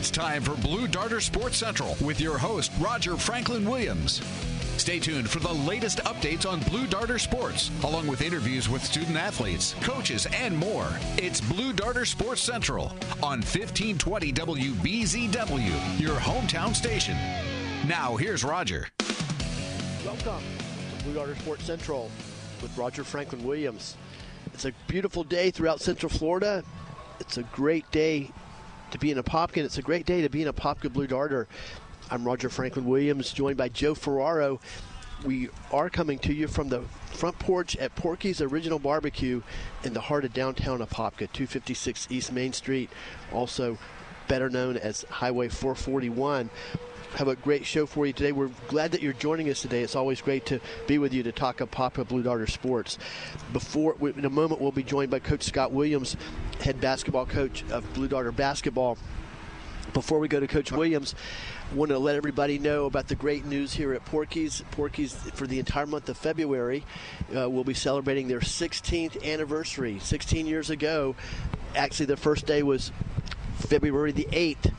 It's time for Blue Darter Sports Central with your host, Roger Franklin Williams. Stay tuned for the latest updates on Blue Darter Sports, along with interviews with student athletes, coaches, and more. It's Blue Darter Sports Central on 1520 WBZW, your hometown station. Now, here's Roger. Welcome to Blue Darter Sports Central with Roger Franklin Williams. It's a beautiful day throughout Central Florida. It's a great day to be in Apopka. It's a great day to be in Apopka Blue Darter. I'm Roger Franklin Williams, joined by Joe Ferraro. We are coming to you from the front porch at Porky's Original Barbecue in the heart of downtown Apopka, 256 East Main Street, also better known as Highway 441 have a great show for you today. We're glad that you're joining us today. It's always great to be with you to talk Apopka Blue Darter sports. Before, in a moment, we'll be joined by Coach Scott Williams, head basketball coach of Blue Darter basketball. Before we go to Coach Williams, want to let everybody know about the great news here at Porky's. Porky's, for the entire month of February, uh, will be celebrating their 16th anniversary. 16 years ago, actually, the first day was February the 8th.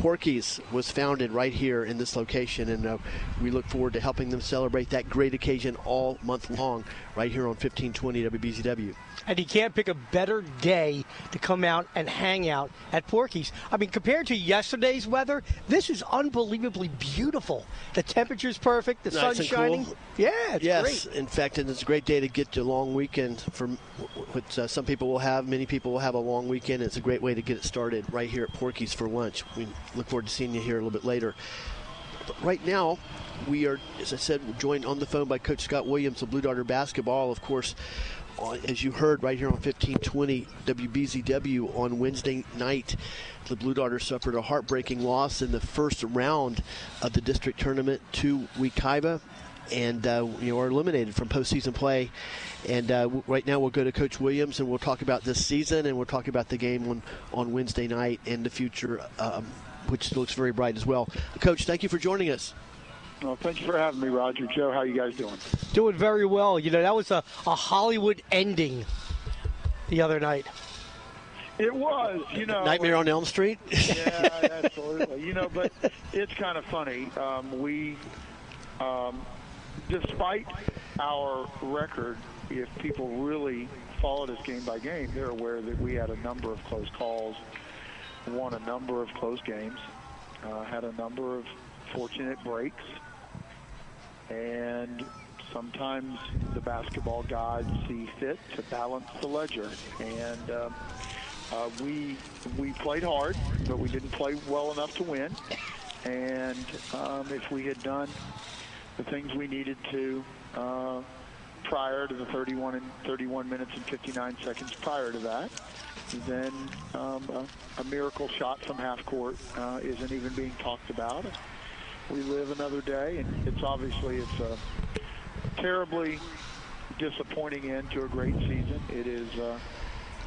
Porky's was founded right here in this location, and uh, we look forward to helping them celebrate that great occasion all month long right here on 1520 WBZW. And you can't pick a better day to come out and hang out at Porky's. I mean, compared to yesterday's weather, this is unbelievably beautiful. The temperature's perfect, the nice sun's shining. Cool. Yeah, it's yes, great. in fact, and it's a great day to get your long weekend. For which uh, some people will have, many people will have a long weekend. It's a great way to get it started right here at Porky's for lunch. We look forward to seeing you here a little bit later. But right now, we are, as I said, joined on the phone by Coach Scott Williams of Blue Darter Basketball. Of course, as you heard right here on 1520 WBZW on Wednesday night, the Blue Darters suffered a heartbreaking loss in the first round of the district tournament to Wekiva and uh, you are eliminated from postseason play. And uh, right now we'll go to Coach Williams and we'll talk about this season and we'll talk about the game on, on Wednesday night and the future, um, which looks very bright as well. Coach, thank you for joining us. Well, thank you for having me, Roger. Joe, how are you guys doing? Doing very well. You know, that was a, a Hollywood ending the other night. It was, you know. Nightmare on Elm Street? yeah, absolutely. You know, but it's kind of funny. Um, we, um, despite our record, if people really follow this game by game, they're aware that we had a number of close calls, won a number of close games, uh, had a number of fortunate breaks, and sometimes the basketball gods see fit to balance the ledger. And um, uh, we we played hard, but we didn't play well enough to win. And um, if we had done the things we needed to uh, prior to the 31 and 31 minutes and 59 seconds prior to that, then um, a, a, miracle shot from half court uh, isn't even being talked about. We live another day, and it's obviously it's a terribly disappointing end to a great season. It is uh,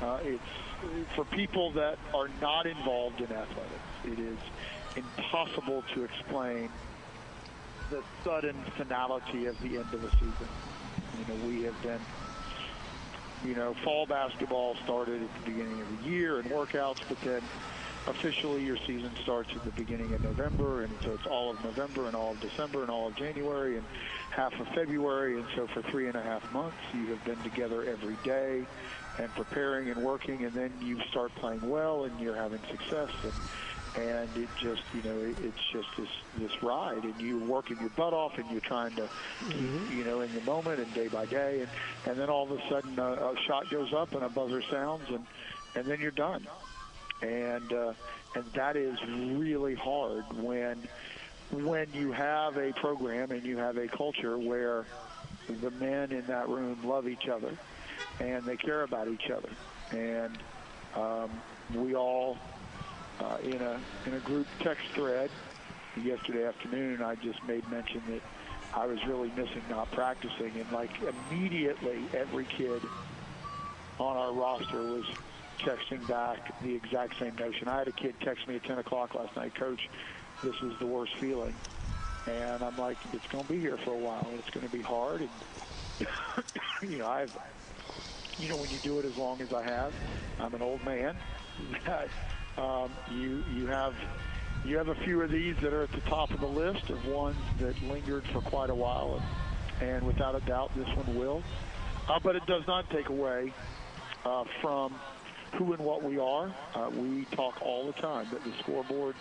uh, it's for people that are not involved in athletics. It is impossible to explain the sudden finality of the end of the season. You know, we have been, you know, fall basketball started at the beginning of the year and workouts, but then officially your season starts at the beginning of November, and so it's all of November and all of December and all of January and half of February, and so for three and a half months you have been together every day and preparing and working, and then you start playing well and you're having success and and it just you know it, it's just this this ride and you're working your butt off and you're trying to mm-hmm. you know in the moment and day by day and and then all of a sudden a, a shot goes up and a buzzer sounds and and then you're done and uh, and that is really hard when when you have a program and you have a culture where the men in that room love each other and they care about each other and um, we all uh, in a in a group text thread yesterday afternoon. I just made mention that I was really missing not practicing, and like immediately every kid on our roster was texting back the exact same notion. I had a kid text me at 10 o'clock last night, Coach, this is the worst feeling. And I'm like, it's going to be here for a while. It's going to be hard. And, you know, I've, you know, when you do it as long as I have, I'm an old man. That um, you you have you have a few of these that are at the top of the list of ones that lingered for quite a while, and, and without a doubt, this one will. Uh, but it does not take away uh, from who and what we are. Uh, we talk all the time that the scoreboard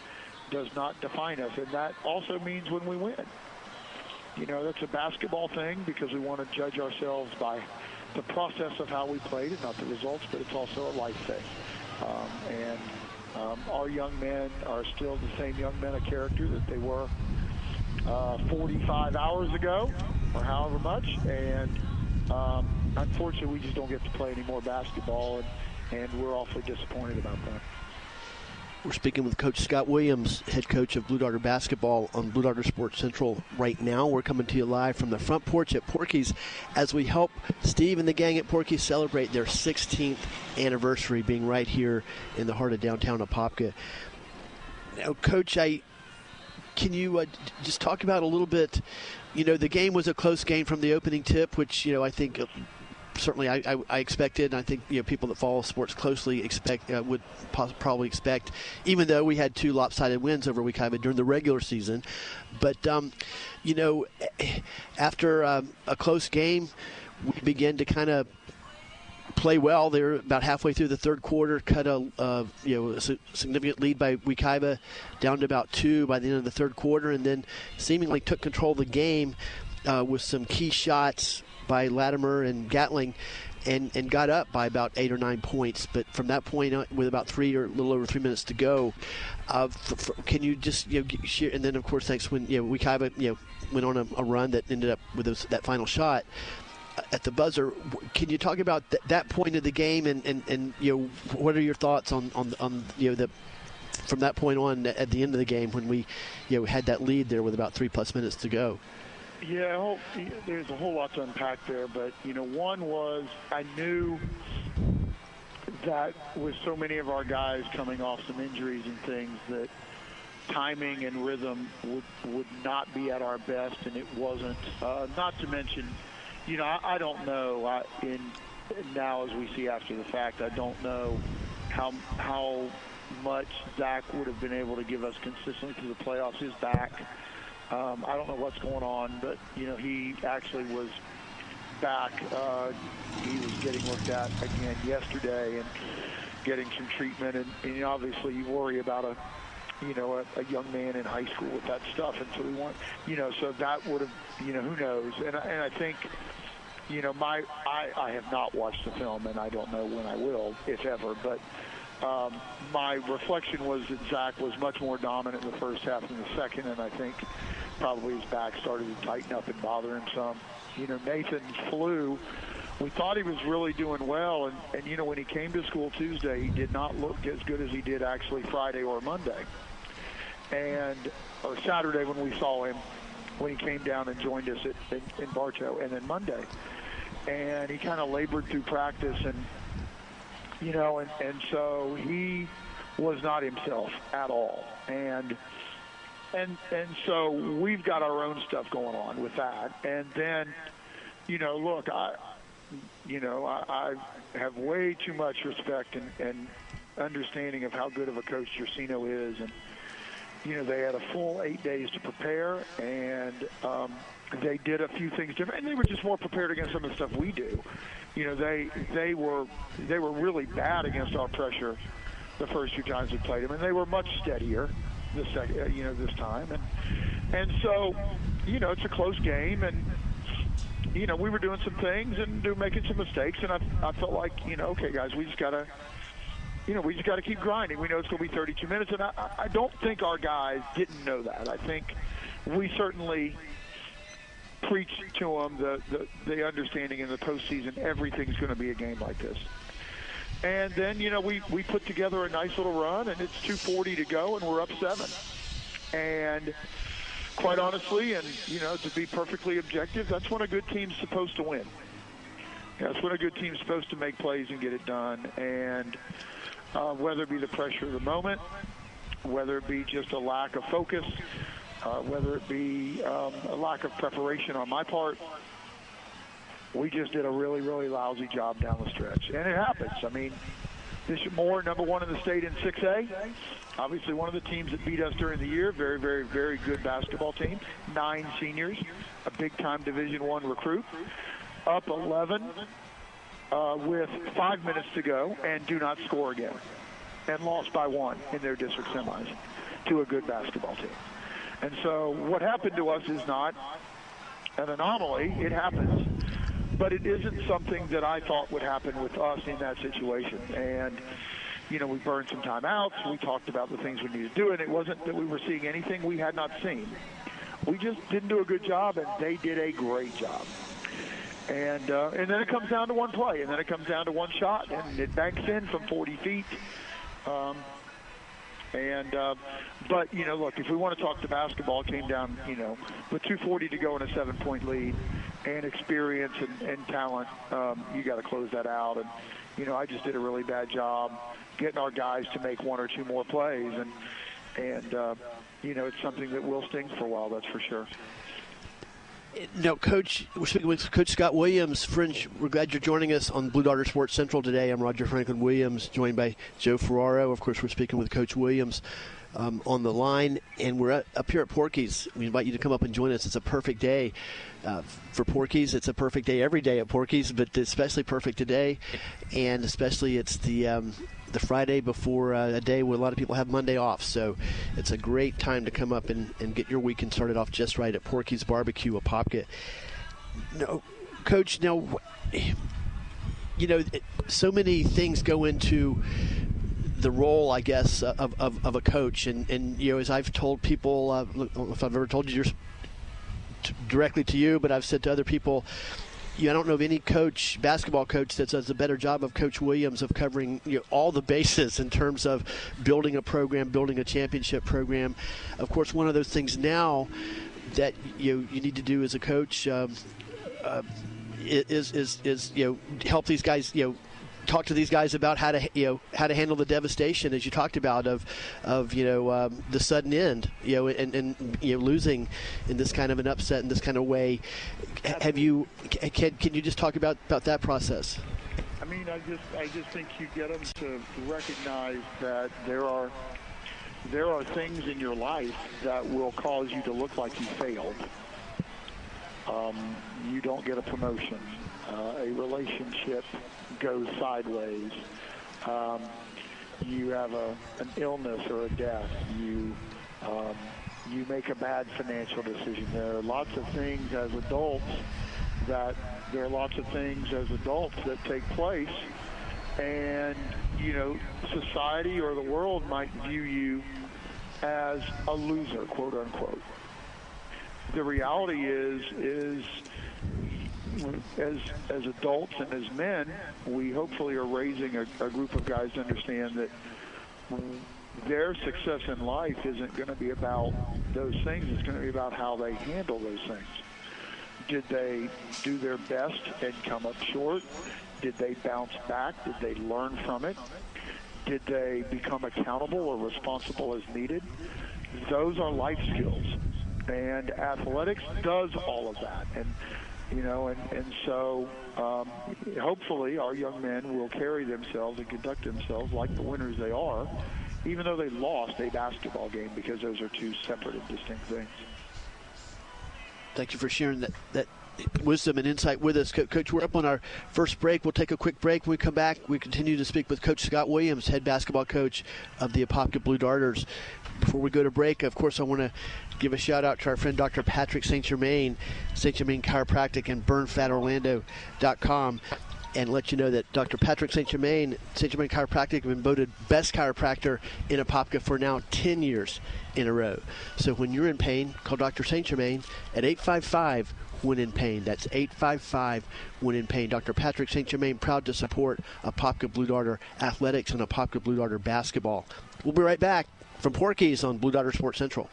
does not define us, and that also means when we win. You know, that's a basketball thing because we want to judge ourselves by the process of how we played and not the results, but it's also a life thing. Um, and um, our young men are still the same young men of character that they were uh, 45 hours ago or however much. And um, unfortunately, we just don't get to play any more basketball, and, and we're awfully disappointed about that. We're speaking with Coach Scott Williams, head coach of Blue Darter basketball on Blue Darter Sports Central right now. We're coming to you live from the front porch at Porky's as we help Steve and the gang at Porky's celebrate their 16th anniversary, being right here in the heart of downtown Apopka. Now, Coach, I can you uh, just talk about a little bit? You know, the game was a close game from the opening tip, which you know I think certainly I, I, I, expected, and I think you know people that follow sports closely expect uh, would pos- probably expect, even though we had two lopsided wins over Wekiva during the regular season. But um, you know, after um, a close game, we began to kind of play well. They're about halfway through the third quarter, cut a uh, you know a significant lead by Wekiva down to about two by the end of the third quarter, and then seemingly took control of the game uh, with some key shots by Latimer and Gatling. And, and got up by about eight or nine points. But from that point, on, with about three or a little over three minutes to go, uh, can you just you know share? And then of course thanks when you know we kind of you know went on a, a run that ended up with those, that final shot uh, at the buzzer. Can you talk about th- that point of the game and, and, and you know what are your thoughts on, on on you know the from that point on at the end of the game when we you know had that lead there with about three plus minutes to go? Yeah, there's a whole lot to unpack there, but you know, one was I knew that with so many of our guys coming off some injuries and things that timing and rhythm would would not be at our best, and it wasn't. Uh, not to mention, you know, I, I don't know. I, in now as we see after the fact, I don't know how how much Zach would have been able to give us consistently through the playoffs. His back um, I don't know what's going on, but you know he actually was back. Uh, he was getting looked at again yesterday and getting some treatment, and, and obviously you worry about a you know, a, a young man in high school with that stuff. And so we want, you know, so that would have, you know, who knows? And, and I think, you know, my, I, I have not watched the film and I don't know when I will, if ever, but um, my reflection was that Zach was much more dominant in the first half than the second, and I think probably his back started to tighten up and bother him some. You know, Nathan's flu. We thought he was really doing well, and, and you know when he came to school Tuesday, he did not look as good as he did actually Friday or Monday, and or Saturday when we saw him when he came down and joined us at, in, in Bartow, and then Monday, and he kind of labored through practice, and you know, and and so he was not himself at all, and and and so we've got our own stuff going on with that. And then, you know, look, I, you know, I, I have way too much respect and, and understanding of how good of a coach Jersino is, and you know, they had a full eight days to prepare, and um, they did a few things different, and they were just more prepared against some of the stuff we do. You know, they they were they were really bad against our pressure the first two times we played them, and they were much steadier this uh, you know, this time, and and so, you know, it's a close game, and you know, we were doing some things and do making some mistakes, and I I felt like, you know, okay, guys, we just gotta. You know, we just got to keep grinding. We know it's going to be 32 minutes, and I, I don't think our guys didn't know that. I think we certainly preached to them the, the, the understanding in the postseason everything's going to be a game like this. And then, you know, we, we put together a nice little run, and it's 240 to go, and we're up seven. And quite honestly, and, you know, to be perfectly objective, that's when a good team's supposed to win. That's when a good team's supposed to make plays and get it done. And uh, whether it be the pressure of the moment, whether it be just a lack of focus, uh, whether it be um, a lack of preparation on my part, we just did a really, really lousy job down the stretch. And it happens. I mean, Bishop Moore, number one in the state in 6A. Obviously, one of the teams that beat us during the year. Very, very, very good basketball team. Nine seniors, a big-time Division One recruit. Up 11 uh, with five minutes to go and do not score again. And lost by one in their district semis to a good basketball team. And so what happened to us is not an anomaly. It happens but it isn't something that I thought would happen with us in that situation. And you know, we burned some timeouts. We talked about the things we needed to do, and it wasn't that we were seeing anything we had not seen. We just didn't do a good job, and they did a great job. And uh, and then it comes down to one play, and then it comes down to one shot, and it banks in from 40 feet. Um, and uh, but you know, look, if we want to talk to basketball, it came down, you know, with 2:40 to go in a seven-point lead, and experience and, and talent, um, you got to close that out. And you know, I just did a really bad job getting our guys to make one or two more plays, and and uh, you know, it's something that will sting for a while. That's for sure. No, Coach, we're speaking with Coach Scott Williams. Fringe, we're glad you're joining us on Blue Darter Sports Central today. I'm Roger Franklin Williams, joined by Joe Ferraro. Of course, we're speaking with Coach Williams um, on the line, and we're at, up here at Porky's. We invite you to come up and join us. It's a perfect day uh, for Porky's. It's a perfect day every day at Porky's, but especially perfect today, and especially it's the um, the Friday before uh, a day where a lot of people have Monday off. So it's a great time to come up and, and get your weekend started off just right at Porky's Barbecue, Apopka. No, Coach, now, you know, so many things go into the role, I guess, of, of, of, a coach. And, and, you know, as I've told people, uh, if I've ever told you directly to you, but I've said to other people, you, I don't know of any coach, basketball coach, that does a better job of Coach Williams of covering you know, all the bases in terms of building a program, building a championship program. Of course, one of those things now that you you need to do as a coach um, uh, is is is you know help these guys you know talk to these guys about how to you know how to handle the devastation as you talked about of of you know um, the sudden end you know and, and you know losing in this kind of an upset in this kind of way. Have you can, can you just talk about about that process? I mean I just I just think you get them to recognize that there are there are things in your life that will cause you to look like you failed. Um, you don't get a promotion uh, a relationship goes sideways, um, you have a, an illness or a death, you um, you make a bad financial decision. There are lots of things as adults that there are lots of things as adults that take place, and you know society or the world might view you as a loser, quote unquote. The reality is is as as adults and as men, we hopefully are raising a, a group of guys to understand that their success in life isn't going to be about those things. It's going to be about how they handle those things. Did they do their best and come up short? Did they bounce back? Did they learn from it? Did they become accountable or responsible as needed? Those are life skills. And athletics does all of that. And you know, and, and so um, hopefully our young men will carry themselves and conduct themselves like the winners they are, even though they lost a basketball game because those are two separate and distinct things. Thank you for sharing that, that wisdom and insight with us. Coach, we're up on our first break. We'll take a quick break. When we come back, we continue to speak with Coach Scott Williams, head basketball coach of the Apopka Blue Darters. Before we go to break, of course, I want to give a shout out to our friend Dr. Patrick St. Germain, St. Germain Chiropractic, and BurnFatOrlando.com and let you know that Dr. Patrick St. Germain, St. Germain Chiropractic, have been voted best chiropractor in Apopka for now 10 years in a row. So when you're in pain, call Dr. St. Germain at 855 when in pain. That's 855 when in pain. Dr. Patrick St. Germain proud to support Apopka Blue Darter athletics and Apopka Blue Darter basketball. We'll be right back from Porky's on Blue Darter Sports Central.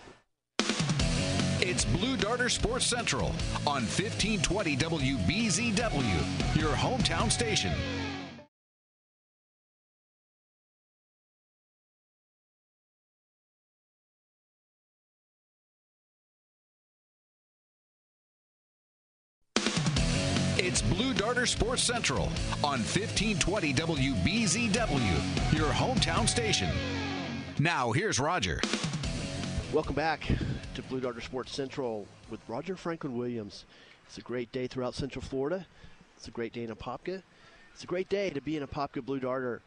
It's Blue Darter Sports Central on 1520 WBZW, your hometown station. Darter Sports Central on 1520 WBZW, your hometown station. Now, here's Roger. Welcome back to Blue Darter Sports Central with Roger Franklin Williams. It's a great day throughout Central Florida. It's a great day in Apopka. It's a great day to be in a Apopka Blue Darter.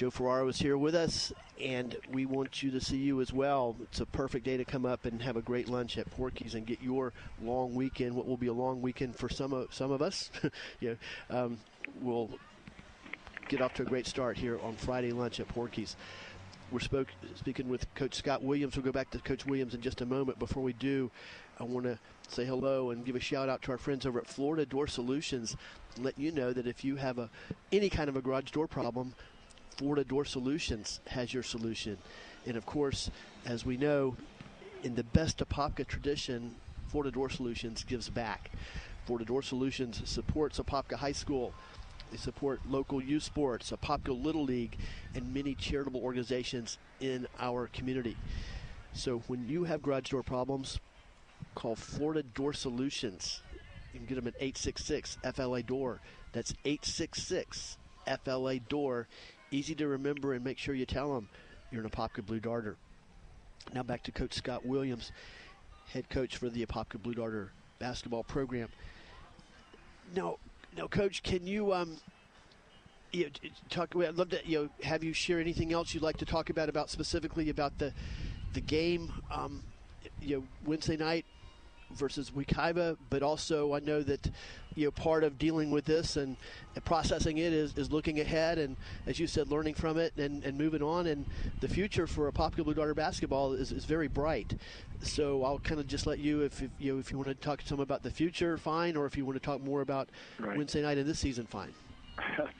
Joe Ferraro is here with us, and we want you to see you as well. It's a perfect day to come up and have a great lunch at Porky's and get your long weekend. What will be a long weekend for some of some of us. yeah, um, we'll get off to a great start here on Friday lunch at Porky's. We're spoke, speaking with Coach Scott Williams. We'll go back to Coach Williams in just a moment. Before we do, I want to say hello and give a shout out to our friends over at Florida Door Solutions. Let you know that if you have a any kind of a garage door problem, Florida Door Solutions has your solution. And of course, as we know, in the best Apopka tradition, Florida Door Solutions gives back. Florida Door Solutions supports Apopka High School. They support local youth sports, Apopka Little League, and many charitable organizations in our community. So when you have garage door problems, call Florida Door Solutions. You can get them at 866 FLA Door. That's 866 FLA Door. Easy to remember, and make sure you tell them you're an Apopka Blue Darter. Now back to Coach Scott Williams, head coach for the Apopka Blue Darter basketball program. Now, now, Coach, can you um, you talk? I'd love to you know have you share anything else you'd like to talk about about specifically about the the game. Um, you know, Wednesday night versus Wekiva, but also I know that you know part of dealing with this and, and, processing it is, is looking ahead and as you said, learning from it and, and moving on. And the future for Apopka Blue Darter basketball is, is very bright. So I'll kind of just let you if, if you know if you want to talk to some about the future, fine, or if you want to talk more about right. Wednesday night and this season, fine.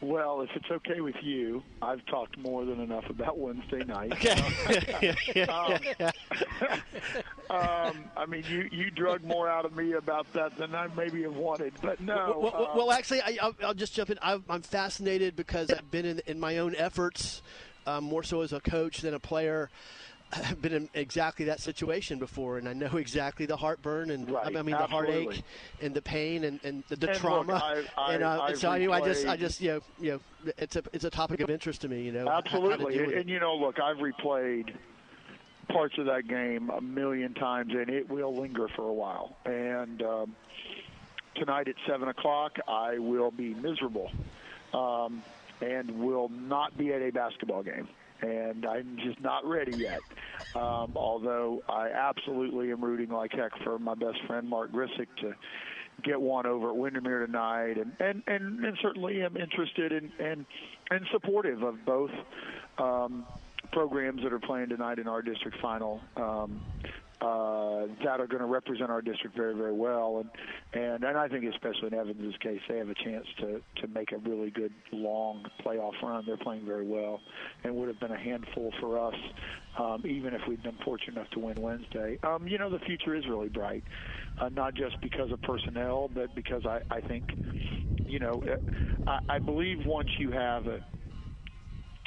Well, if it's okay with you, I've talked more than enough about Wednesday night. Okay. um, um, I mean, you you drug more out of me about that than I maybe have wanted, but no. Well, well, well actually, I, will just jump in. i am fascinated because I've been in, in my own efforts, um, more so as a coach than a player. I've been in exactly that situation before, and I know exactly the heartburn and right, I mean absolutely. the heartache and the pain and, and the, the and trauma. Look, I, I, and uh, so anyway, I just, I just, you know, you know, it's a, it's a topic of interest to me. You know, how- how to Absolutely, and, and you know, look, I've replayed parts of that game a million times, and it will linger for a while. And um, tonight at seven o'clock, I will be miserable, um, and will not be at a basketball game. And I'm just not ready yet. Um, although I absolutely am rooting like heck for my best friend Mark Grisick to get one over at Windermere tonight, and and and, and certainly am interested in and and supportive of both um, programs that are playing tonight in our district final. Um, uh, that are going to represent our district very, very well, and and and I think especially in Evans' case, they have a chance to to make a really good long playoff run. They're playing very well, and would have been a handful for us, um, even if we'd been fortunate enough to win Wednesday. Um, you know, the future is really bright, uh, not just because of personnel, but because I I think, you know, I, I believe once you have a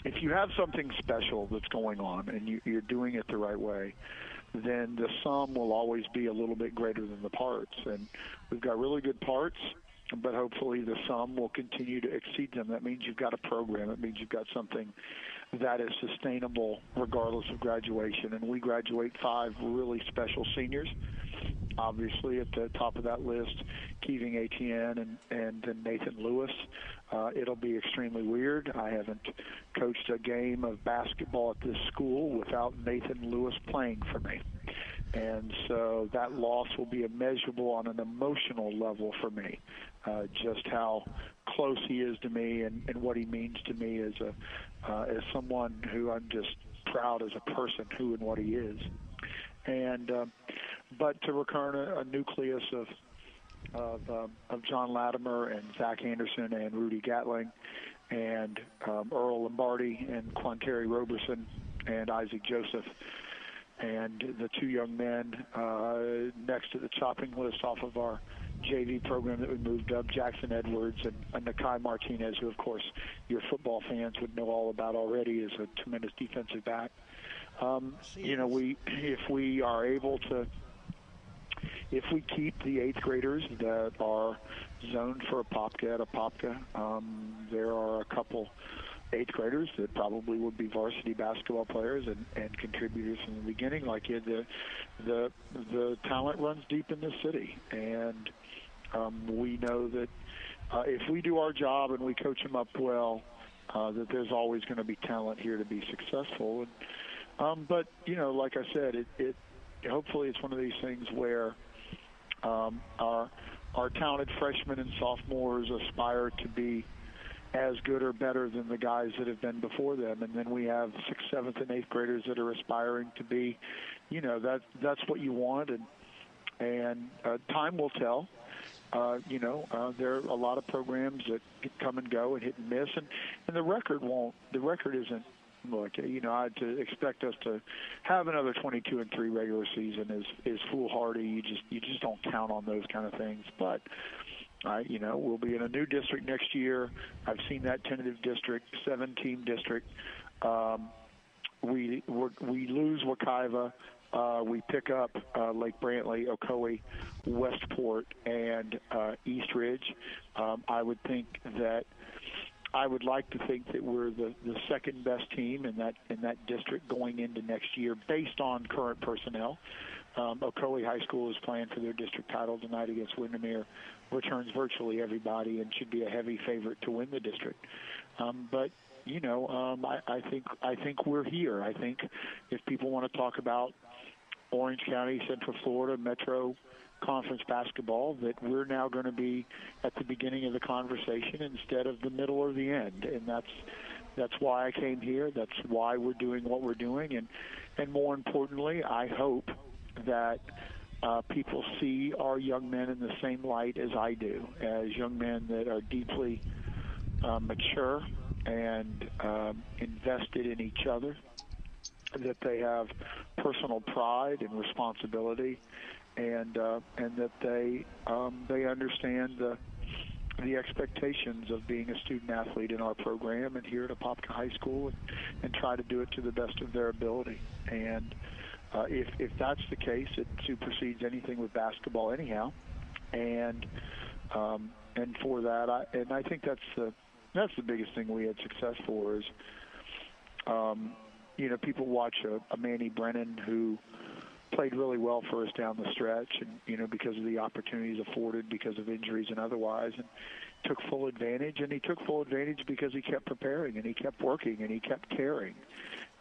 if you have something special that's going on and you, you're doing it the right way, then the sum will always be a little bit greater than the parts. And we've got really good parts, but hopefully the sum will continue to exceed them. That means you've got a program. It means you've got something that is sustainable regardless of graduation. And we graduate five really special seniors. Obviously, at the top of that list, Keeving ATN and, and, and Nathan Lewis. Uh, it'll be extremely weird. I haven't coached a game of basketball at this school without Nathan Lewis playing for me. And so that loss will be immeasurable on an emotional level for me. Uh, just how close he is to me and, and what he means to me as a uh, as someone who I'm just proud as a person, who and what he is. And uh, but to return a, a nucleus of of, um, of John Latimer and Zach Anderson and Rudy Gatling and um, Earl Lombardi and Quanteri Roberson and Isaac Joseph and the two young men uh, next to the chopping list off of our JV program that we moved up, Jackson Edwards and, and Nakai Martinez, who, of course, your football fans would know all about already, is a tremendous defensive back. Um, you know, we if we are able to, if we keep the eighth graders that are zoned for Apopka at Apopka, um, there are a couple eighth graders that probably would be varsity basketball players and, and contributors from the beginning. Like it, the the the talent runs deep in the city, and um, we know that uh, if we do our job and we coach them up well, uh, that there's always going to be talent here to be successful. And, um, but you know, like I said, it, it hopefully it's one of these things where um, our our talented freshmen and sophomores aspire to be as good or better than the guys that have been before them. And then we have sixth, seventh, and eighth graders that are aspiring to be, you know, that that's what you want. And and uh, time will tell. Uh, you know, uh, there are a lot of programs that come and go and hit and miss, and and the record won't. The record isn't. Look, you know, to expect us to have another 22 and three regular season is is foolhardy. You just you just don't count on those kind of things. But I, you know, we'll be in a new district next year. I've seen that tentative district, seven-team district. Um, we we lose Wekiva. Uh, we pick up uh, Lake Brantley, Ocoee, Westport, and uh, East Ridge. Um, I would think that I would like to think that we're the, the second best team in that in that district going into next year, based on current personnel. Um, Ocoee High School is playing for their district title tonight against Windermere. Returns virtually everybody and should be a heavy favorite to win the district. Um, but you know, um, I, I think I think we're here. I think if people want to talk about Orange County, Central Florida, Metro Conference basketball, that we're now going to be at the beginning of the conversation instead of the middle or the end, and that's that's why I came here. That's why we're doing what we're doing, and and more importantly, I hope that uh, people see our young men in the same light as I do, as young men that are deeply uh, mature and um, invested in each other, that they have personal pride and responsibility, and uh, and that they um, they understand the the expectations of being a student athlete in our program and here at Apopka High School and, and try to do it to the best of their ability. And uh, if if that's the case, it supersedes anything with basketball anyhow. And um, and for that, I and I think that's the that's the biggest thing we had success for is, um, you know, people watch a, a Manny Brennan who played really well for us down the stretch, and you know because of the opportunities afforded because of injuries and otherwise, and took full advantage. And he took full advantage because he kept preparing and he kept working and he kept caring.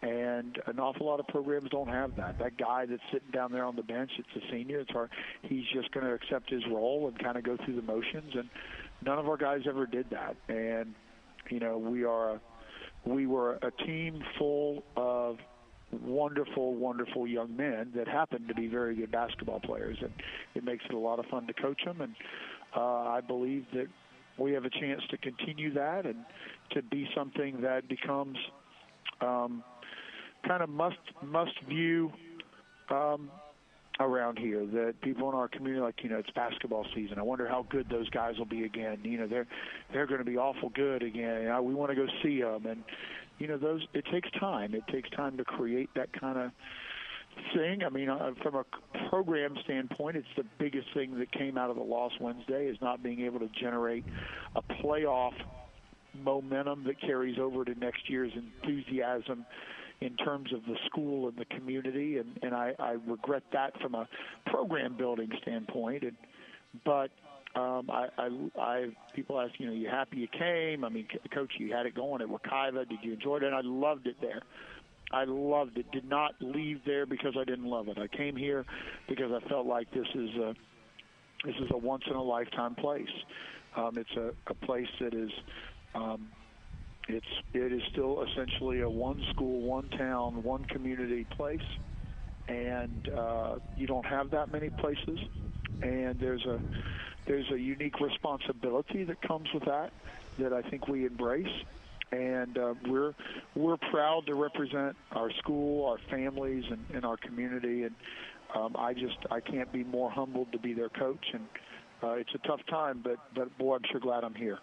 And an awful lot of programs don't have that. That guy that's sitting down there on the bench, it's a senior. It's hard. He's just going to accept his role and kind of go through the motions. And none of our guys ever did that. And you know we are. A, we were a team full of wonderful, wonderful young men that happen to be very good basketball players, and it makes it a lot of fun to coach them. And uh, I believe that we have a chance to continue that and to be something that becomes um, kind of must must view um, around here that people in our community like you know it's basketball season i wonder how good those guys will be again you know they're they're going to be awful good again you know, we want to go see them and you know those it takes time. It takes time to create that kind of thing. I mean uh, from a program standpoint it's the biggest thing that came out of the loss wednesday is not being able to generate a playoff momentum that carries over to next year's enthusiasm in terms of the school and the community. And and I, I regret that from a program building standpoint. And but um, I, I, I, people ask, you know, you happy you came? I mean, coach, you had it going at Wekiva. Did you enjoy it? And I loved it there. I loved it. Did not leave there because I didn't love it. I came here because I felt like this is a this is a once in a lifetime place. Um, it's a, a place that is um, it's it is still essentially a one school, one town, one community place, and uh, you don't have that many places, and there's a there's a unique responsibility that comes with that that I think we embrace, and uh, we're we're proud to represent our school, our families, and, and our community, and um, I just I can't be more humbled to be their coach, and uh, it's a tough time, but but boy, I'm sure glad I'm here.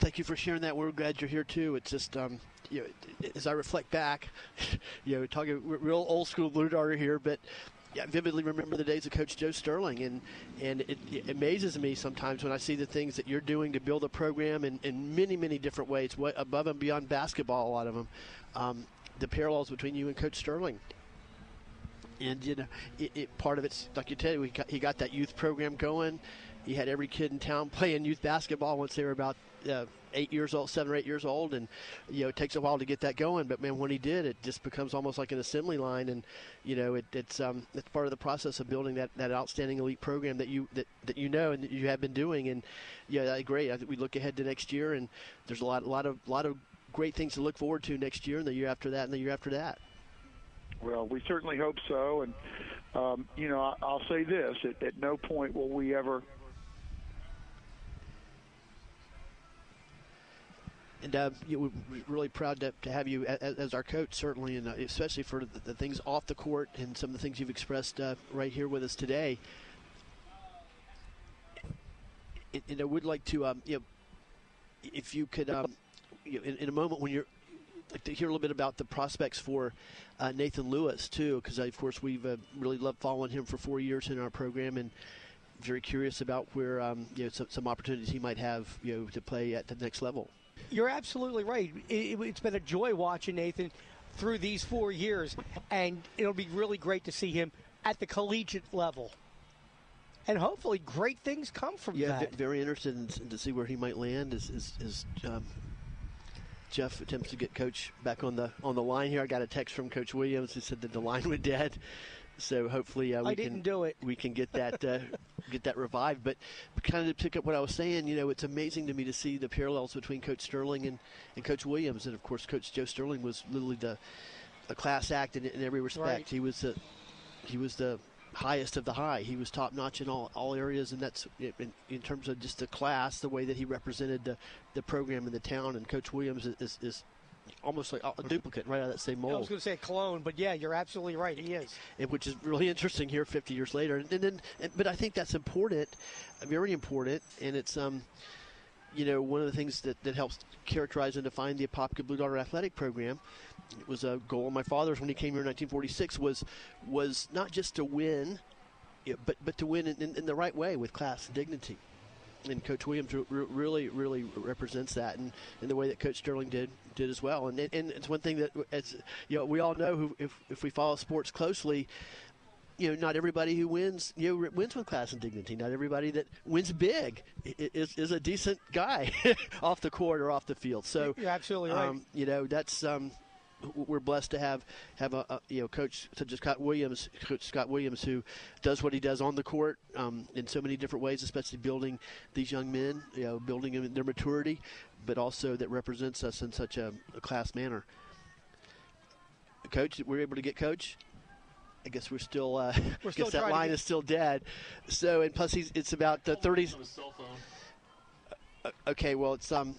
Thank you for sharing that. We're glad you're here too. It's just um, you know, as I reflect back, you know, talking real old school Blue Darter here, but I vividly remember the days of Coach Joe Sterling, and and it, it, amazes me sometimes when I see the things that you're doing to build a program in, in many many different ways, above and beyond basketball. A lot of them, um, the parallels between you and Coach Sterling. And you know, it, it, part of it's like you we got, he got that youth program going. He had every kid in town playing youth basketball once they were about uh, eight years old, seven or eight years old, and you know it takes a while to get that going. But man, when he did, it just becomes almost like an assembly line, and you know it, it's um, it's part of the process of building that, that outstanding elite program that you that, that you know and that you have been doing. And yeah, I agree. I think we look ahead to next year, and there's a lot a lot of lot of great things to look forward to next year, and the year after that, and the year after that. Well, we certainly hope so, and um, you know I'll say this: at, at no point will we ever and uh, you know, we're really proud to, to have you as, as, our coach, certainly, and uh, especially for the, the, things off the court and some of the things you've expressed uh, right here with us today. And, and I would like to, um, you know, if you could, um, you know, in, in, a moment when you're like to hear a little bit about the prospects for uh, Nathan Lewis too, because of course we've uh, really loved following him for four years in our program and very curious about where um, you know some, some opportunities he might have you know to play at the next level. You're absolutely right. It, has been a joy watching Nathan through these four years, and it'll be really great to see him at the collegiate level. And hopefully, great things come from yeah, that. Yeah, very interested in, in, to see where he might land. As, as, as um, Jeff attempts to get Coach back on the on the line here, I got a text from Coach Williams who said that the line was dead. So hopefully uh, we I didn't can do it. We can get that uh, get that revived. But, but kind of to pick up what I was saying, you know, it's amazing to me to see the parallels between Coach Sterling and, and Coach Williams, and of course Coach Joe Sterling was literally the a class act in, in every respect. Right. He was the he was the highest of the high. He was top notch in all, all areas, and that's in, in, terms of just the class, the way that he represented the, the program in the town. And Coach Williams is, is, is almost like a duplicate right out of that same mold. I was going to say a clone, but yeah, you're absolutely right. He is, and, which is really interesting here, 50 years later. And then, and, but I think that's important, very important, and it's um, you know, one of the things that, that helps characterize and define the Apopka Blue Darter athletic program. It was a goal of my father's when he came here in 1946 was was not just to win, but but to win in, in the right way with class and dignity and Coach Williams really, really represents that, and in the way that Coach Sterling did did as well. And and it's one thing that as you know we all know who, if if we follow sports closely. You know, not everybody who wins, you know, wins with class and dignity. Not everybody that wins big is, is a decent guy off the court or off the field. So you're absolutely right. Um, you know, that's um, we're blessed to have have a, a, you know coach such as Scott Williams, Coach Scott Williams, who does what he does on the court um, in so many different ways, especially building these young men, you know, building them in their maturity, but also that represents us in such a, a class manner. Coach, we're able to get Coach. I guess we're still. Uh, we're still guess that line is still dead. So, and plus, he's, it's about the 30s. Uh, okay, well, it's um.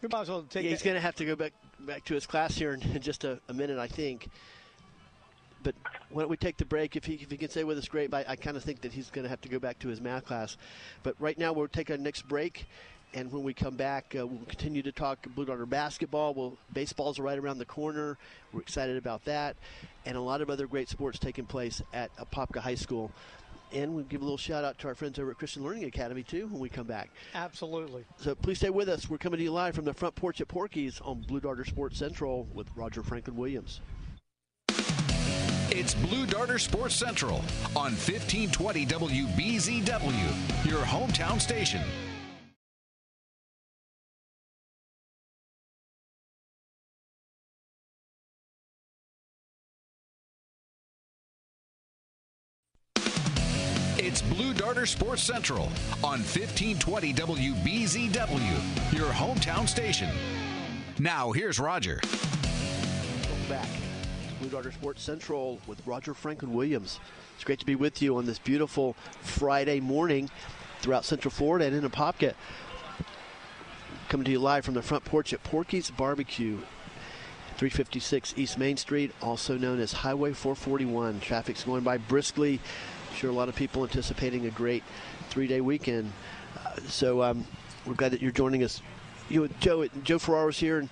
We might as well take. Yeah, he's going to have to go back back to his class here in, just a, a, minute, I think. But why don't we take the break? If he, if he can stay with us, great. But I, I kind of think that he's going to have to go back to his math class. But right now, we'll take our next break. And when we come back, uh, we'll continue to talk Blue Darter basketball. Well, baseball's right around the corner. We're excited about that. And a lot of other great sports taking place at Apopka High School. And we'll give a little shout out to our friends over at Christian Learning Academy, too, when we come back. Absolutely. So please stay with us. We're coming to you live from the front porch at Porky's on Blue Darter Sports Central with Roger Franklin Williams. It's Blue Darter Sports Central on 1520 WBZW, your hometown station. Sports Central on 1520 WBZW, your hometown station. Now, here's Roger. Welcome back. Blue Darter Sports Central with Roger Franklin Williams. It's great to be with you on this beautiful Friday morning throughout Central Florida and in Apopka. Coming to you live from the front porch at Porky's Barbecue, 356 East Main Street, also known as Highway 441. Traffic's going by briskly. I'm sure a lot of people anticipating a great three-day weekend. Uh, so um, we're glad that you're joining us. You, know, Joe, Joe Ferraro's here, and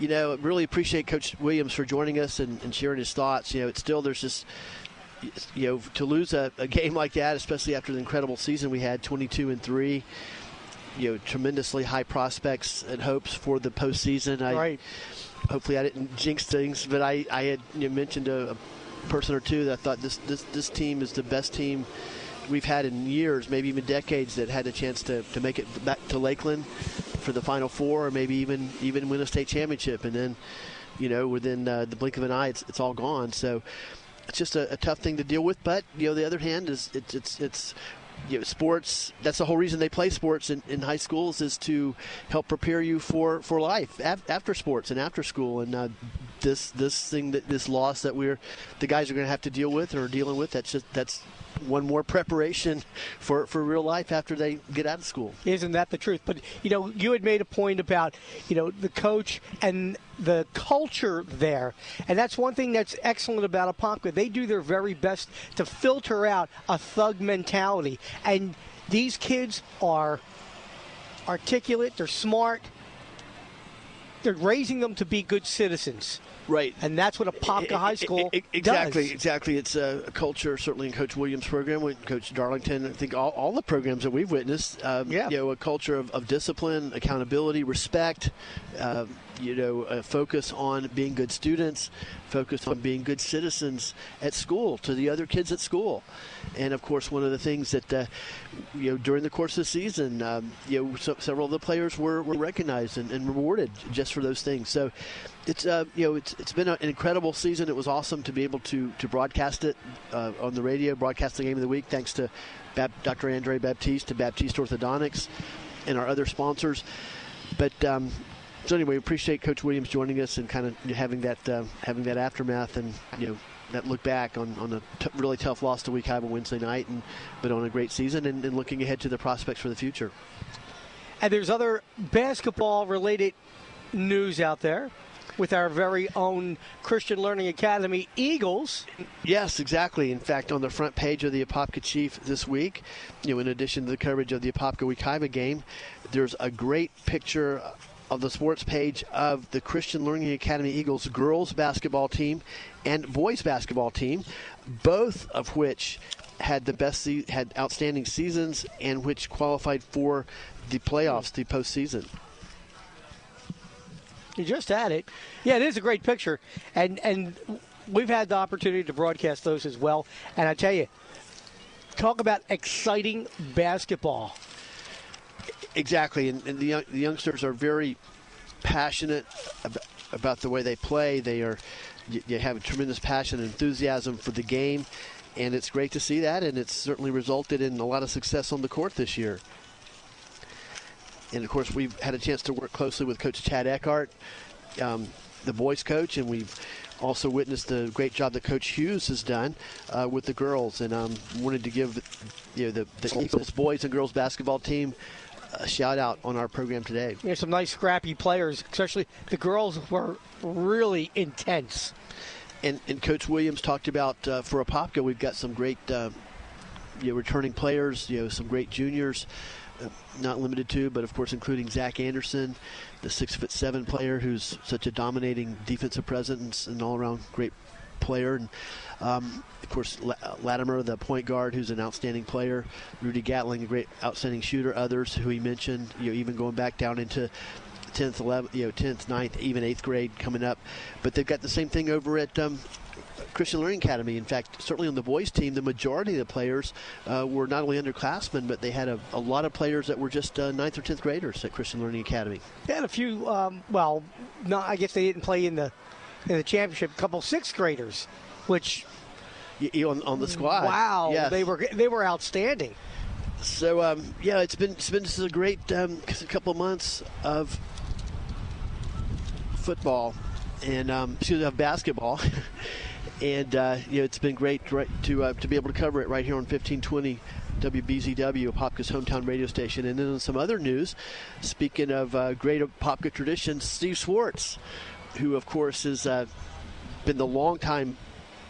you know, really appreciate Coach Williams for joining us and, and sharing his thoughts. You know, it's still there's just you know to lose a, a, game like that, especially after the incredible season we had, 22 and three. You know, tremendously high prospects and hopes for the postseason. I, right. Hopefully, I didn't jinx things, but I, I had you know, mentioned a, a person or two that thought this, this this team is the best team we've had in years, maybe even decades, that had a chance to, to make it back to Lakeland for the Final Four, or maybe even even win a state championship. And then, you know, within uh, the blink of an eye, it's, it's all gone. So it's just a, a, tough thing to deal with. But you know, the other hand is it's it's it's you know, sports. That's the whole reason they play sports in, in high schools is to help prepare you for for life after sports and after school. And uh, this this thing that this loss that we're the guys are going to have to deal with or dealing with. That's just that's one more preparation for, for real life after they get out of school. Isn't that the truth? But, you know, you had made a point about, you know, the coach and the culture there. And that's one thing that's excellent about Apopka. They do their very best to filter out a thug mentality. And these kids are articulate, they're smart, they're raising them to be good citizens. Right, and that's what Apopka High School it, it, exactly, does. Exactly, It's a, culture certainly in Coach Williams' program, with Coach Darlington. I think all, all the programs that we've witnessed, um, yeah. you know, a culture of, of discipline, accountability, respect. Uh, you know, a focus on being good students, focus on being good citizens at school to the other kids at school. And of course, one of the things that uh, you know during the course of the season, um, you know, so, several of the players were, were recognized and, and rewarded just for those things. So it's uh, you know it's it's been an incredible season. It was awesome to be able to to broadcast it uh, on the radio, broadcast the game of the week. Thanks to Dr. Andre Baptiste, to Baptiste Orthodontics, and our other sponsors. But um, so anyway, we appreciate Coach Williams joining us and kind of having that uh, having that aftermath and you know that look back on, on a t- really tough loss to Wekiva Wednesday night, and but on a great season and, and looking ahead to the prospects for the future. And there's other basketball related news out there with our very own Christian Learning Academy Eagles. Yes, exactly. In fact, on the front page of the Apopka Chief this week, you know, in addition to the coverage of the Apopka Wekiva game, there's a great picture of the sports page of the Christian Learning Academy Eagles girls basketball team and boys basketball team, both of which had the best had outstanding seasons and which qualified for the playoffs, the postseason. You just had it. Yeah, it is a great picture, and and we've had the opportunity to broadcast those as well. And I tell you, talk about exciting basketball. Exactly, and, and the, young, the youngsters are very passionate about, about the way they play. They are you, have a tremendous passion and enthusiasm for the game, and it's great to see that. And it's certainly resulted in a lot of success on the court this year. And of course, we've had a chance to work closely with Coach Chad Eckhart, um, the boys coach, and we've also witnessed the great job that Coach Hughes has done uh, with the girls. And um, wanted to give you know, the, the Eagles boys and girls basketball team a shout out on our program today. Yeah, some nice scrappy players, especially the girls were really intense. And, and Coach Williams talked about uh, for Apopka, we've got some great uh, you know, returning players, you know, some great juniors, uh, not limited to, but of course including Zach Anderson, the six foot seven player who's such a dominating defensive presence and all around great player. And um, course, Latimer, the point guard, who's an outstanding player. Rudy Gatling, a great outstanding shooter. Others who he mentioned, you know, even going back down into 10th, 11th, you know, 10th, 9th, even 8th grade coming up. But they've got the same thing over at um, Christian Learning Academy. In fact, certainly on the boys team, the majority of the players uh, were not only underclassmen, but they had a, a, lot of players that were just uh, ninth or tenth graders at Christian Learning Academy. They had a few. Um, well, I guess they didn't play in the in the championship. A couple sixth graders, which on, on the squad. Wow, yes. they were they were outstanding. So um, yeah, it's been it's been just a great um, couple months of football and um, excuse me, of basketball. and uh, you know it's been great to uh, to be able to cover it right here on 1520 WBZW, Popka's hometown radio station. And then some other news, speaking of uh, great Popka tradition, Steve Swartz, who of course has uh, been the longtime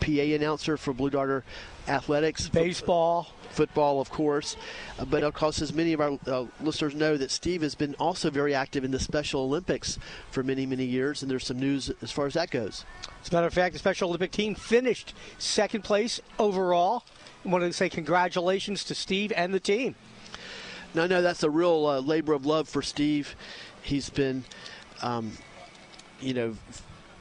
PA announcer for Blue Darter Athletics, baseball, football, of course. Uh, but of course, as many of our uh, listeners know, that Steve has been also very active in the Special Olympics for many, many years, and there's some news as far as that goes. As a matter of fact, the Special Olympic team finished second place overall. I want to say congratulations to Steve and the team. No, no, that's a real uh, labor of love for Steve. He's been, um, you know,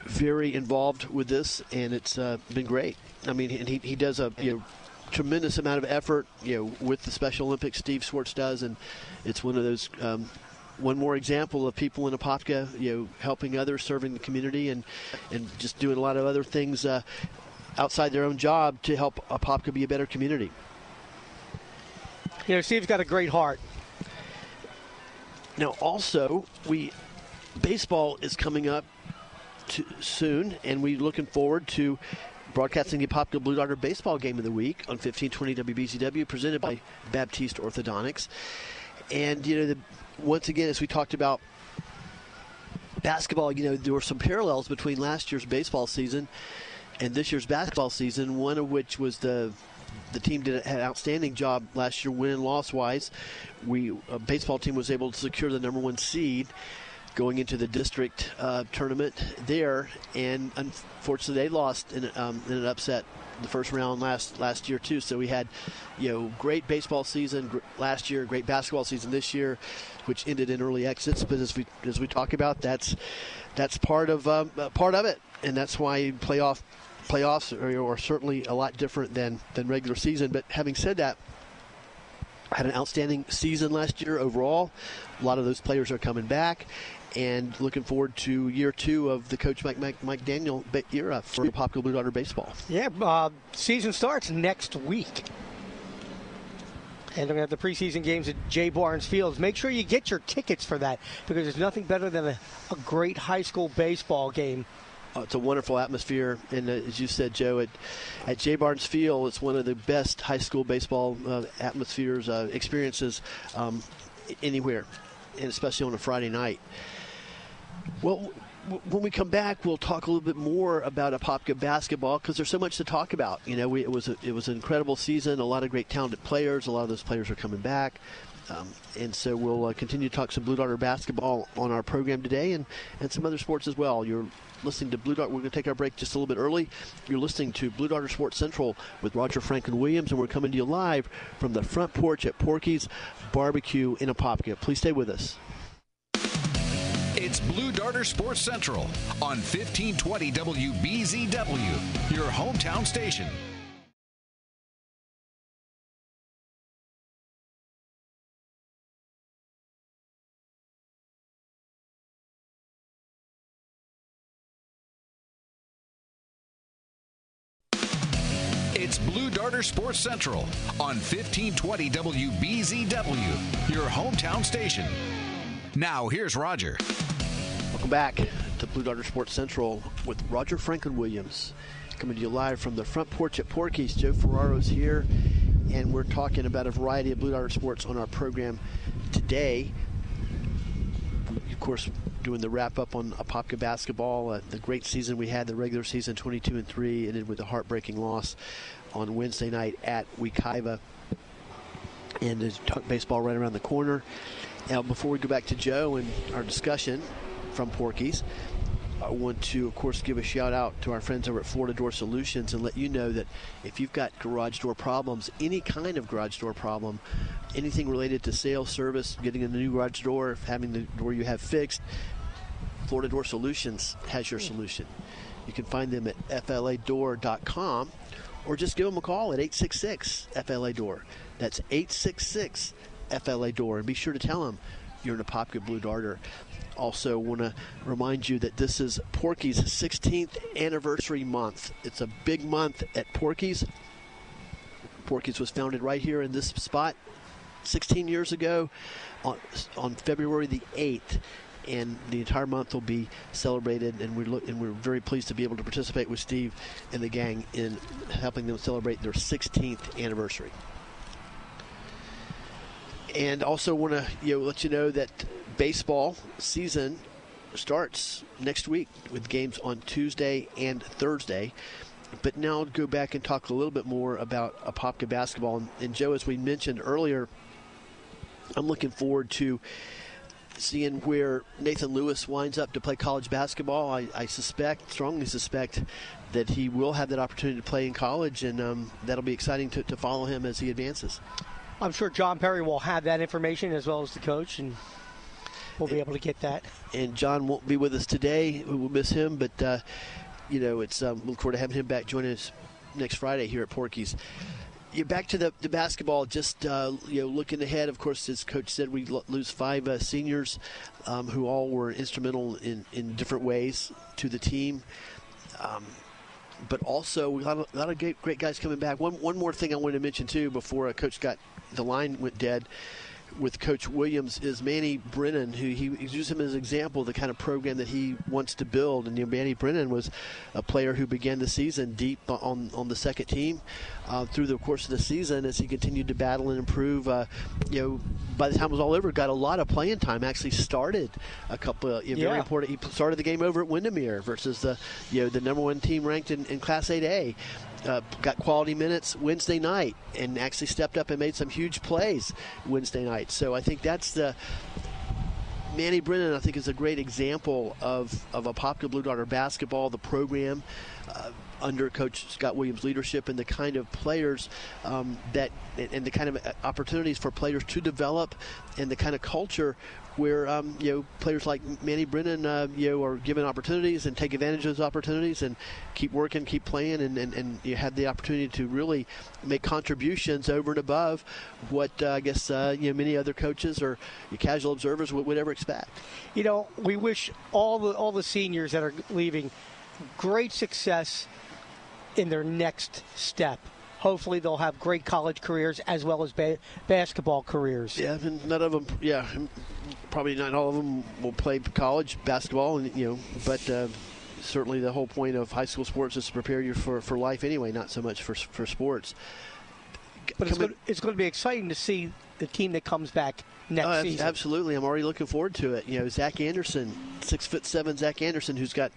very involved with this, and it's uh, been great. I mean, and he, he does a you know, tremendous amount of effort, you know, with the Special Olympics. Steve Schwartz does, and it's one of those. Um, one more example of people in Apopka, you know, helping others, serving the community, and and just doing a lot of other things uh, outside their own job to help Apopka be a better community. You know, Steve's got a great heart. Now, also, we baseball is coming up to, soon, and we're looking forward to broadcasting the Apopka Blue Darter baseball game of the week on 1520 WBZW, presented by Baptiste Orthodontics. And you know, the, once again, as we talked about basketball, you know, there were some parallels between last year's baseball season and this year's basketball season. One of which was the the team did an outstanding job last year, win and loss wise. We a baseball team was able to secure the number one seed going into the district uh, tournament there, and unfortunately they lost in, um, in, an upset the first round last last year too. So we had, you know, great baseball season gr- last year, great basketball season this year, which ended in early exits. But as we as we talk about, that's that's part of um, uh, part of it, and that's why playoff playoffs are, are certainly a lot different than than regular season. But having said that had an outstanding season last year overall. A lot of those players are coming back, and looking forward to year two of the coach Mike Mike, Mike Daniel era for Apopka Blue Darter baseball. Yeah, uh, season starts next week. And we're going to have the preseason games at Jay Barnes Fields. Make sure you get your tickets for that because there's nothing better than a, a great high school baseball game uh, it's a wonderful atmosphere, and uh, as you said, Joe, at, at Jay Barnes Field, it's one of the best high school baseball uh, atmospheres uh, experiences um, anywhere, and especially on a Friday night. Well, when we come back, we'll talk a little bit more about Apopka basketball because there's so much to talk about. You know, we, it was a, it was an incredible season. A lot of great talented players. A lot of those players are coming back. Um, and so we'll uh, continue to talk some Blue Darter basketball on our program today and, and some other sports as well. You're listening to Blue Darter. We're going to take our break just a little bit early. You're listening to Blue Darter Sports Central with Roger Franklin Williams, and we're coming to you live from the front porch at Porky's Barbecue in Apopka. Please stay with us. It's Blue Darter Sports Central on 1520 WBZW, your hometown station. It's Blue Darter Sports Central on 1520 WBZW, your hometown station. Now, here's Roger. Welcome back to Blue Darter Sports Central with Roger Franklin Williams. Coming to you live from the front porch at Porky's. Joe Ferraro's here, and we're talking about a variety of Blue Darter sports on our program today. Of course, doing the wrap up on Apopka basketball, uh, the great season we had, the regular season 22 and 3, ended with a heartbreaking loss on Wednesday night at Wekiva. And there's baseball right around the corner. Now, before we go back to Joe and our discussion from Porky's, I want to, of course, give a shout out to our friends over at Florida Door Solutions and let you know that if you've got garage door problems, any kind of garage door problem, anything related to sales, service, getting a new garage door, having the door you have fixed, Florida Door Solutions has your solution. You can find them at fladoor.com or just give them a call at 866 FLA Door. That's 866 FLA Door. And be sure to tell them you're an Apopka Blue Darter. Also, want to remind you that this is Porky's 16th anniversary month. It's a big month at Porky's. Porky's was founded right here in this spot 16 years ago on, on February the 8th and the entire month will be celebrated. And we're look, and we're very pleased to be able to participate with Steve and the gang in helping them celebrate their 16th anniversary. And also want to you know let you know that baseball season starts next week with games on Tuesday and Thursday. But now I'll go back and talk a little bit more about Apopka basketball. And, and Joe, as we mentioned earlier, I'm looking forward to seeing where Nathan Lewis winds up to play college basketball. I, I, suspect, strongly suspect, that he will have that opportunity to play in college, and um, that'll be exciting to, to, follow him as he advances. I'm sure John Perry will have that information as well as the coach, and we'll be able to get that. And John won't be with us today. We'll miss him, but uh, you know, it's um, look forward to having him back joining us next Friday here at Porky's. Yeah, back to the, the basketball. Just uh, you know, looking ahead. Of course, as coach said, we lose five uh, seniors um, who all were instrumental in, in different ways to the team. Um, but also a lot of, a lot of great, great, guys coming back. One one more thing I wanted to mention too before a coach got the line went dead with Coach Williams is Manny Brennan, who he, he used him as an example the kind of program that he wants to build. And you know, Manny Brennan was a player who began the season deep on on the second team. Uh, through the course of the season, as he continued to battle and improve, uh, you know, by the time it was all over, got a lot of playing time. Actually, started a couple. Of, you know, yeah. Very important. He started the game over at Windermere versus the you know the number one team ranked in, in Class 8A uh, got quality minutes Wednesday night and actually stepped up and made some huge plays Wednesday night. So I think that's the Manny Brennan, I think, is a great example of, of a Apopka Blue Darter basketball, the program. Uh, under Coach Scott Williams' leadership and the kind of players um, that and the kind of uh, opportunities for players to develop and the kind of culture where um, you know players like Manny Brennan uh, you know are given opportunities and take advantage of those opportunities and keep working, keep playing, and, and, and you have the opportunity to really make contributions over and above what uh, I guess uh, you know many other coaches or casual observers would, would ever expect. You know, we wish all the all the seniors that are leaving great success in their next step. Hopefully, they'll have great college careers as well as ba- basketball careers. Yeah, none of them. Yeah, probably not all of them will play college basketball, and you know, but. Uh, certainly, the whole point of high school sports is to prepare you for, for life anyway, not so much for, for sports. But it's going, to, it's going to be exciting to see the team that comes back next oh, season. Absolutely, I'm already looking forward to it. You know, Zach Anderson, six foot seven, Zach Anderson, who's got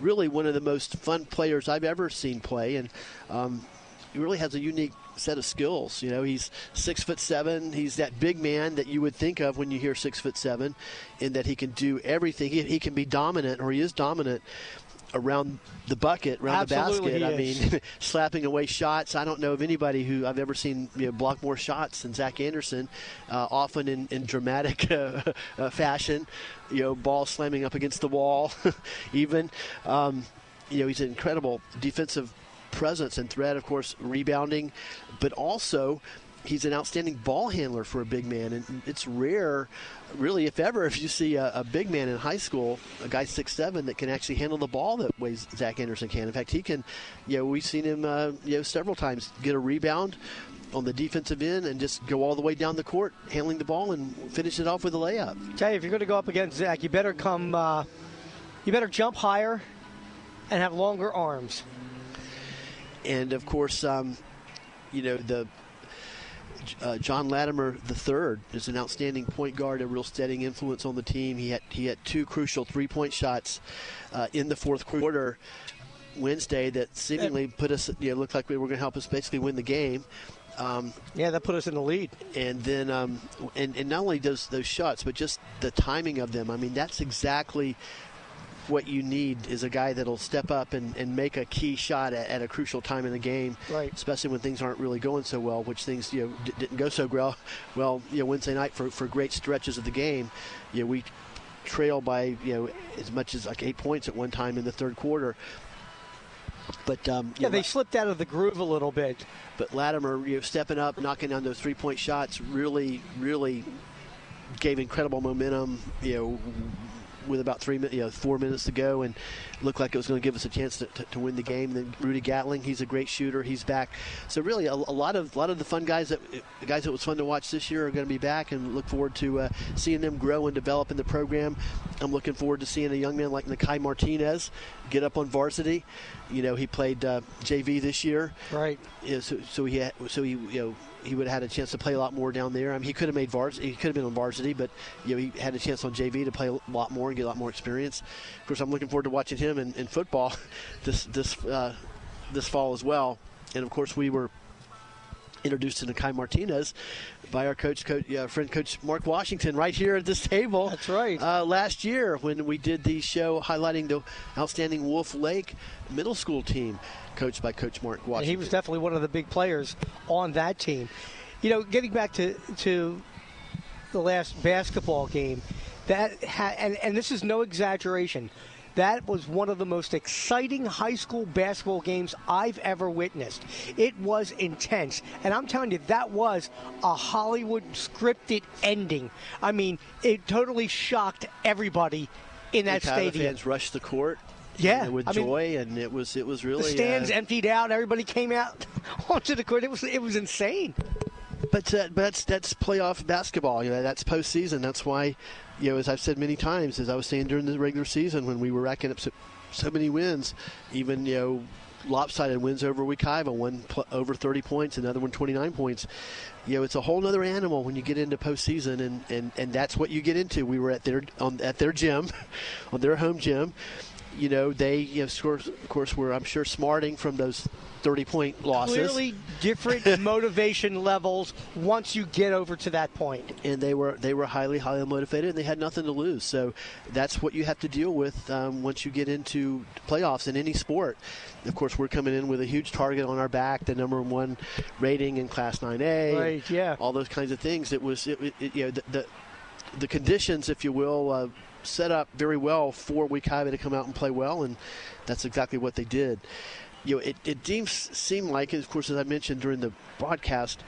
really one of the most fun players I've ever seen play, and um, he really has a unique set of skills. You know, he's six foot seven. He's that big man that you would think of when you hear six foot seven, in that he can do everything. He, he can be dominant, or he is dominant around the bucket, around Absolutely the basket. I mean, slapping away shots. I don't know of anybody who I've ever seen you know, block more shots than Zach Anderson, uh, often in, in dramatic uh, uh, fashion. You know, ball slamming up against the wall, even. Um, you know, he's an incredible defensive presence and threat, of course, rebounding, but also he's an outstanding ball handler for a big man, and it's rare, really, if ever, if you see a, a big man in high school, a guy six seven that can actually handle the ball that way Zach Anderson can. In fact, he can. You know, we've seen him, uh, you know, several times get a rebound on the defensive end and just go all the way down the court, handling the ball and finish it off with a layup. Tell you, if you're going to go up against Zach, you better come. Uh, you better jump higher and have longer arms. And of course, um, you know the uh, John Latimer III is an outstanding point guard, a real steadying influence on the team. He had he had two crucial three point shots uh, in the fourth quarter Wednesday that seemingly put us, you know, looked like we were going to help us basically win the game. Um, yeah, that put us in the lead. And then, um, and, and not only those those shots, but just the timing of them. I mean, that's exactly what you need is a guy that'll step up and, and make a key shot at, at, a crucial time in the game, right. especially when things aren't really going so well, which things you know d- didn't go so well. Well, you know Wednesday night for, for great stretches of the game, you know, we trail by you know as much as like eight points at one time in the third quarter. But um, yeah, know, they slipped out of the groove a little bit. But Latimer, you know, stepping up, knocking down those three point shots, really, really gave incredible momentum. You know, with about three you know, four minutes to go, and looked like it was going to give us a chance to, to, to, win the game. And then Rudy Gatling, he's a great shooter. He's back. So really, a, a, lot of a lot of the fun guys that the guys that was fun to watch this year are going to be back, and look forward to uh, seeing them grow and develop in the program. I'm looking forward to seeing a young man like Nakai Martinez get up on varsity. You know, he played uh, JV this year. Right. Yeah, so, so he had, so he you know he would have had a chance to play a lot more down there. I mean, he could have made varsity. He could have been on varsity, but you know he had a chance on JV to play a lot more and get a lot more experience. Of course, I'm looking forward to watching him in, in football this this uh, this fall as well. And of course, we were introduced to Nakai Martinez by our coach, coach uh, friend Coach Mark Washington, right here at this table. That's right. Uh, last year when we did the show highlighting the outstanding Wolf Lake middle school team, coached by Coach Mark Washington. And he was definitely one of the big players on that team. You know, getting back to to the last basketball game, that ha- and and this is no exaggeration. That was one of the most exciting high school basketball games I've ever witnessed. It was intense. And I'm telling you, that was a Hollywood scripted ending. I mean, it totally shocked everybody in that the Taiwan stadium. fans rushed the court. Yeah, with I mean, joy, and it was it was really the stands uh, emptied out. Everybody came out onto the court. It was it was insane. But uh, but that's that's playoff basketball. You know, that's postseason. That's why, you know, as I've said many times, as I was saying during the regular season when we were racking up so, so many wins, even you know, lopsided wins over Wekiva, one pl- over 30 points, another one 29 points. You know, it's a whole other animal when you get into postseason, and, and, and that's what you get into. We were at their on at their gym, on their home gym. You know, they of course, of course were I'm sure smarting from those 30 point losses. Clearly different motivation levels once you get over to that point. and they were they were highly highly motivated and they had nothing to lose so that's what you have to deal with um, once you get into playoffs in any sport of course we're coming in with a huge target on our back the number one rating in class 9a Right, yeah. all those kinds of things it was it, it, you know the, the the conditions if you will uh, set up very well for Wekiva to come out and play well and that's exactly what they did you know, it, it seems seemed like, and of course, as I mentioned during the broadcast,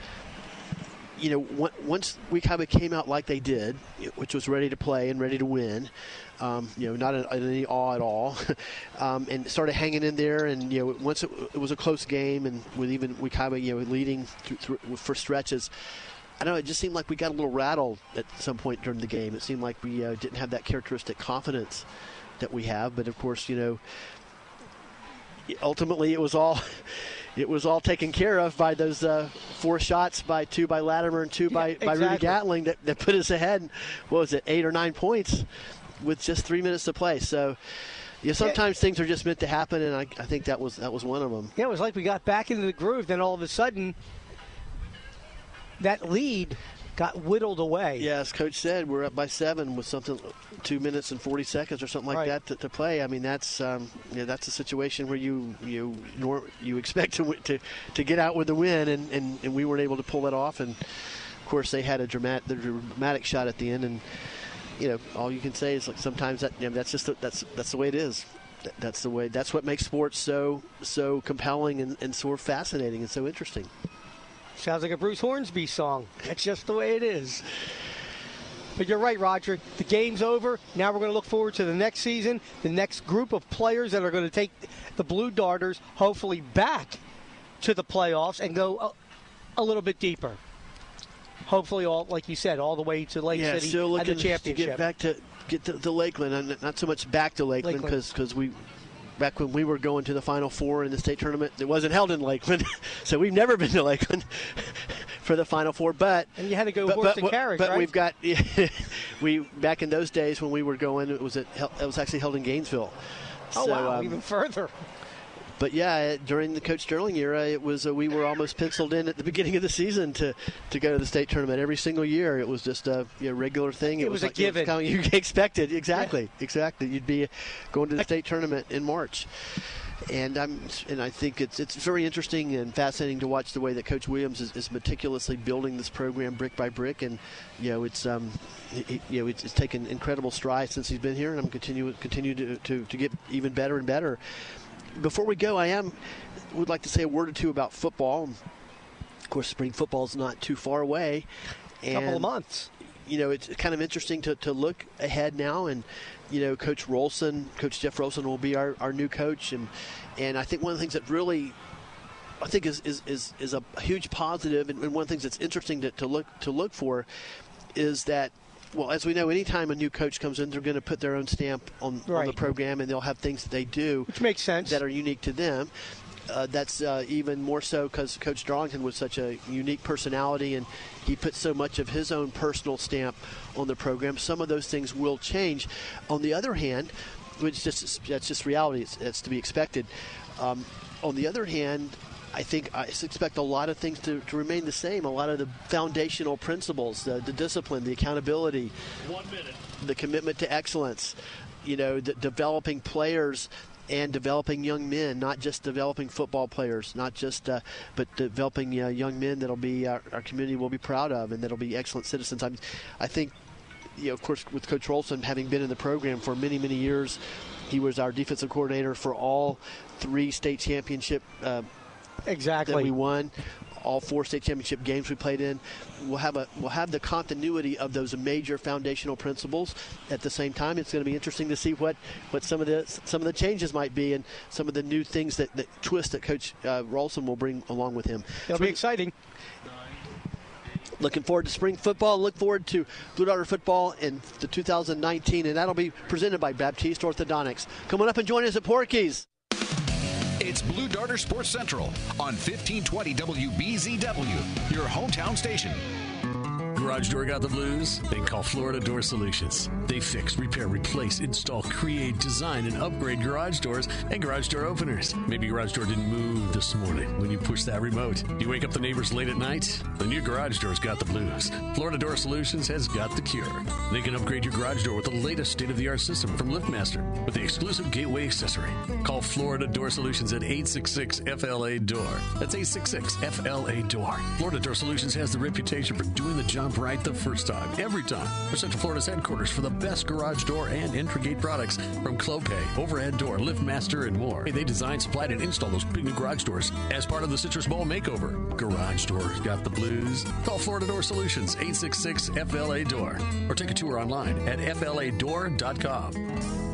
you know, once we came out like they did, which was ready to play and ready to win, um, you know, not in, in any awe at all, um, and started hanging in there. And you know, once it, it was a close game, and with even kind you know leading through, through, for stretches. I don't know. it just seemed like we got a little rattled at some point during the game. It seemed like we uh, didn't have that characteristic confidence that we have. But of course, you know, ultimately it was all it was all taken care of by those uh, four shots by two by Latimer and two by, by Rudy exactly. Gatling that, that put us ahead. What was it, eight or nine points with just three minutes to play? So. Yeah, sometimes things are just meant to happen, and I, I think that was that was one of them. Yeah, it was like we got back into the groove, then all of a sudden that lead got whittled away. Yeah, as coach said, we're up by seven with something two minutes and forty seconds or something like Right. that to, to play. I mean, that's um, yeah, that's a situation where you you nor, you expect to, to to get out with the win, and, and, and we weren't able to pull that off. And of course, they had a dramatic the dramatic shot at the end, and you know all you can say is like sometimes that you know, that's just the, that's that's the way it is. That's the way. That's what makes sports so so compelling and, and so fascinating and so interesting. Sounds like a Bruce Hornsby song. That's just the way it is. But you're right, Roger. The game's over. Now we're going to look forward to the next season, the next group of players that are going to take the Blue Darters hopefully back to the playoffs and go a, a little bit deeper. Hopefully, all like you said, all the way to Lake yeah, City still and looking the to get back to get to, to Lakeland, and not so much back to Lakeland Lakeland. because we back when we were going to the Final Four in the state tournament, it wasn't held in Lakeland, so we've never been to Lakeland for the Final Four. But And you had to go but, horse but, and carriage, but right? we've got we back in those days when we were going, it was at, it was actually held in Gainesville. oh So, wow, um, even further. But yeah, during the Coach Sterling era, it was uh, we were almost penciled in at the beginning of the season to, to go to the state tournament every single year. It was just a you know, regular thing. It was a like, given. kind of you expected exactly, exactly. You'd be going to the state tournament in March, and I'm and I think it's it's very interesting and fascinating to watch the way that Coach Williams is, is meticulously building this program brick by brick, and you know it's um it- it- you know it's, it's taken incredible strides since he's been here, and I'm continue continue to, to, to get even better and better before we go, I am would like to say a word or two about football. Of course, spring football is not too far away. And, couple of months. You know, it's kind of interesting to, to look ahead now, and you know, Coach Rolson, Coach Jeff Rolson will be our, our new coach, and and I think one of the things that really I think is is, is, is a huge positive, and, and one of the things that's interesting to, to look to look for is that Well, as we know, anytime a new coach comes in, they're going to put their own stamp on, on the program, and they'll have things that they do Which makes sense. that are unique to them. Uh, that's uh, even more so because Coach Darlington was such a unique personality, and he put so much of his own personal stamp on the program. Some of those things will change. On the other hand, which just that's just reality. It's, it's to be expected. Um, on the other hand, I think I expect a lot of things to, to remain the same. A lot of the foundational principles, the, the discipline, the accountability, the commitment to excellence, you know, the, developing players and developing young men, not just developing football players, not just, uh, but developing uh, young men that'll be our, our community will be proud of and that'll be excellent citizens. I'm, I think, you know, of course, with Coach Rolson having been in the program for many, many years, he was our defensive coordinator for all three state championship uh, that exactly. we won. All four state championship games we played in, we'll have a we'll have the continuity of those major foundational principles. At the same time, it's going to be interesting to see what, what some of the some of the changes might be and some of the new things that, that twist that Coach uh, Rolson will bring along with him. It'll be exciting. Looking forward to spring football. Look forward to Blue Darter football in the 2019, and that'll be presented by Baptiste Orthodontics. Come on up and join us at Porky's. It's Blue Darter Sports Central on 1520 WBZW, your hometown station. Garage door got the blues? Then call Florida Door Solutions. They fix, repair, replace, install, create, design, and upgrade garage doors and garage door openers. Maybe your garage door didn't move this morning when you pushed that remote. You wake up the neighbors late at night? The new garage door's got the blues. Florida Door Solutions has got the cure. They can upgrade your garage door with the latest state of the art system from LiftMaster with the exclusive gateway accessory. Call Florida Door Solutions at 866 FLA Door. That's 866 FLA Door. Florida Door Solutions has the reputation for doing the job right the first time, every time. They're Central Florida's headquarters for the best garage door and entry gate products from Clopay, Overhead Door, LiftMaster, and more. They design, supplied, and install those big new garage doors as part of the Citrus Bowl makeover. Garage doors got the blues. Call Florida Door Solutions 866 FLA Door or take a tour online at FLADoor.com.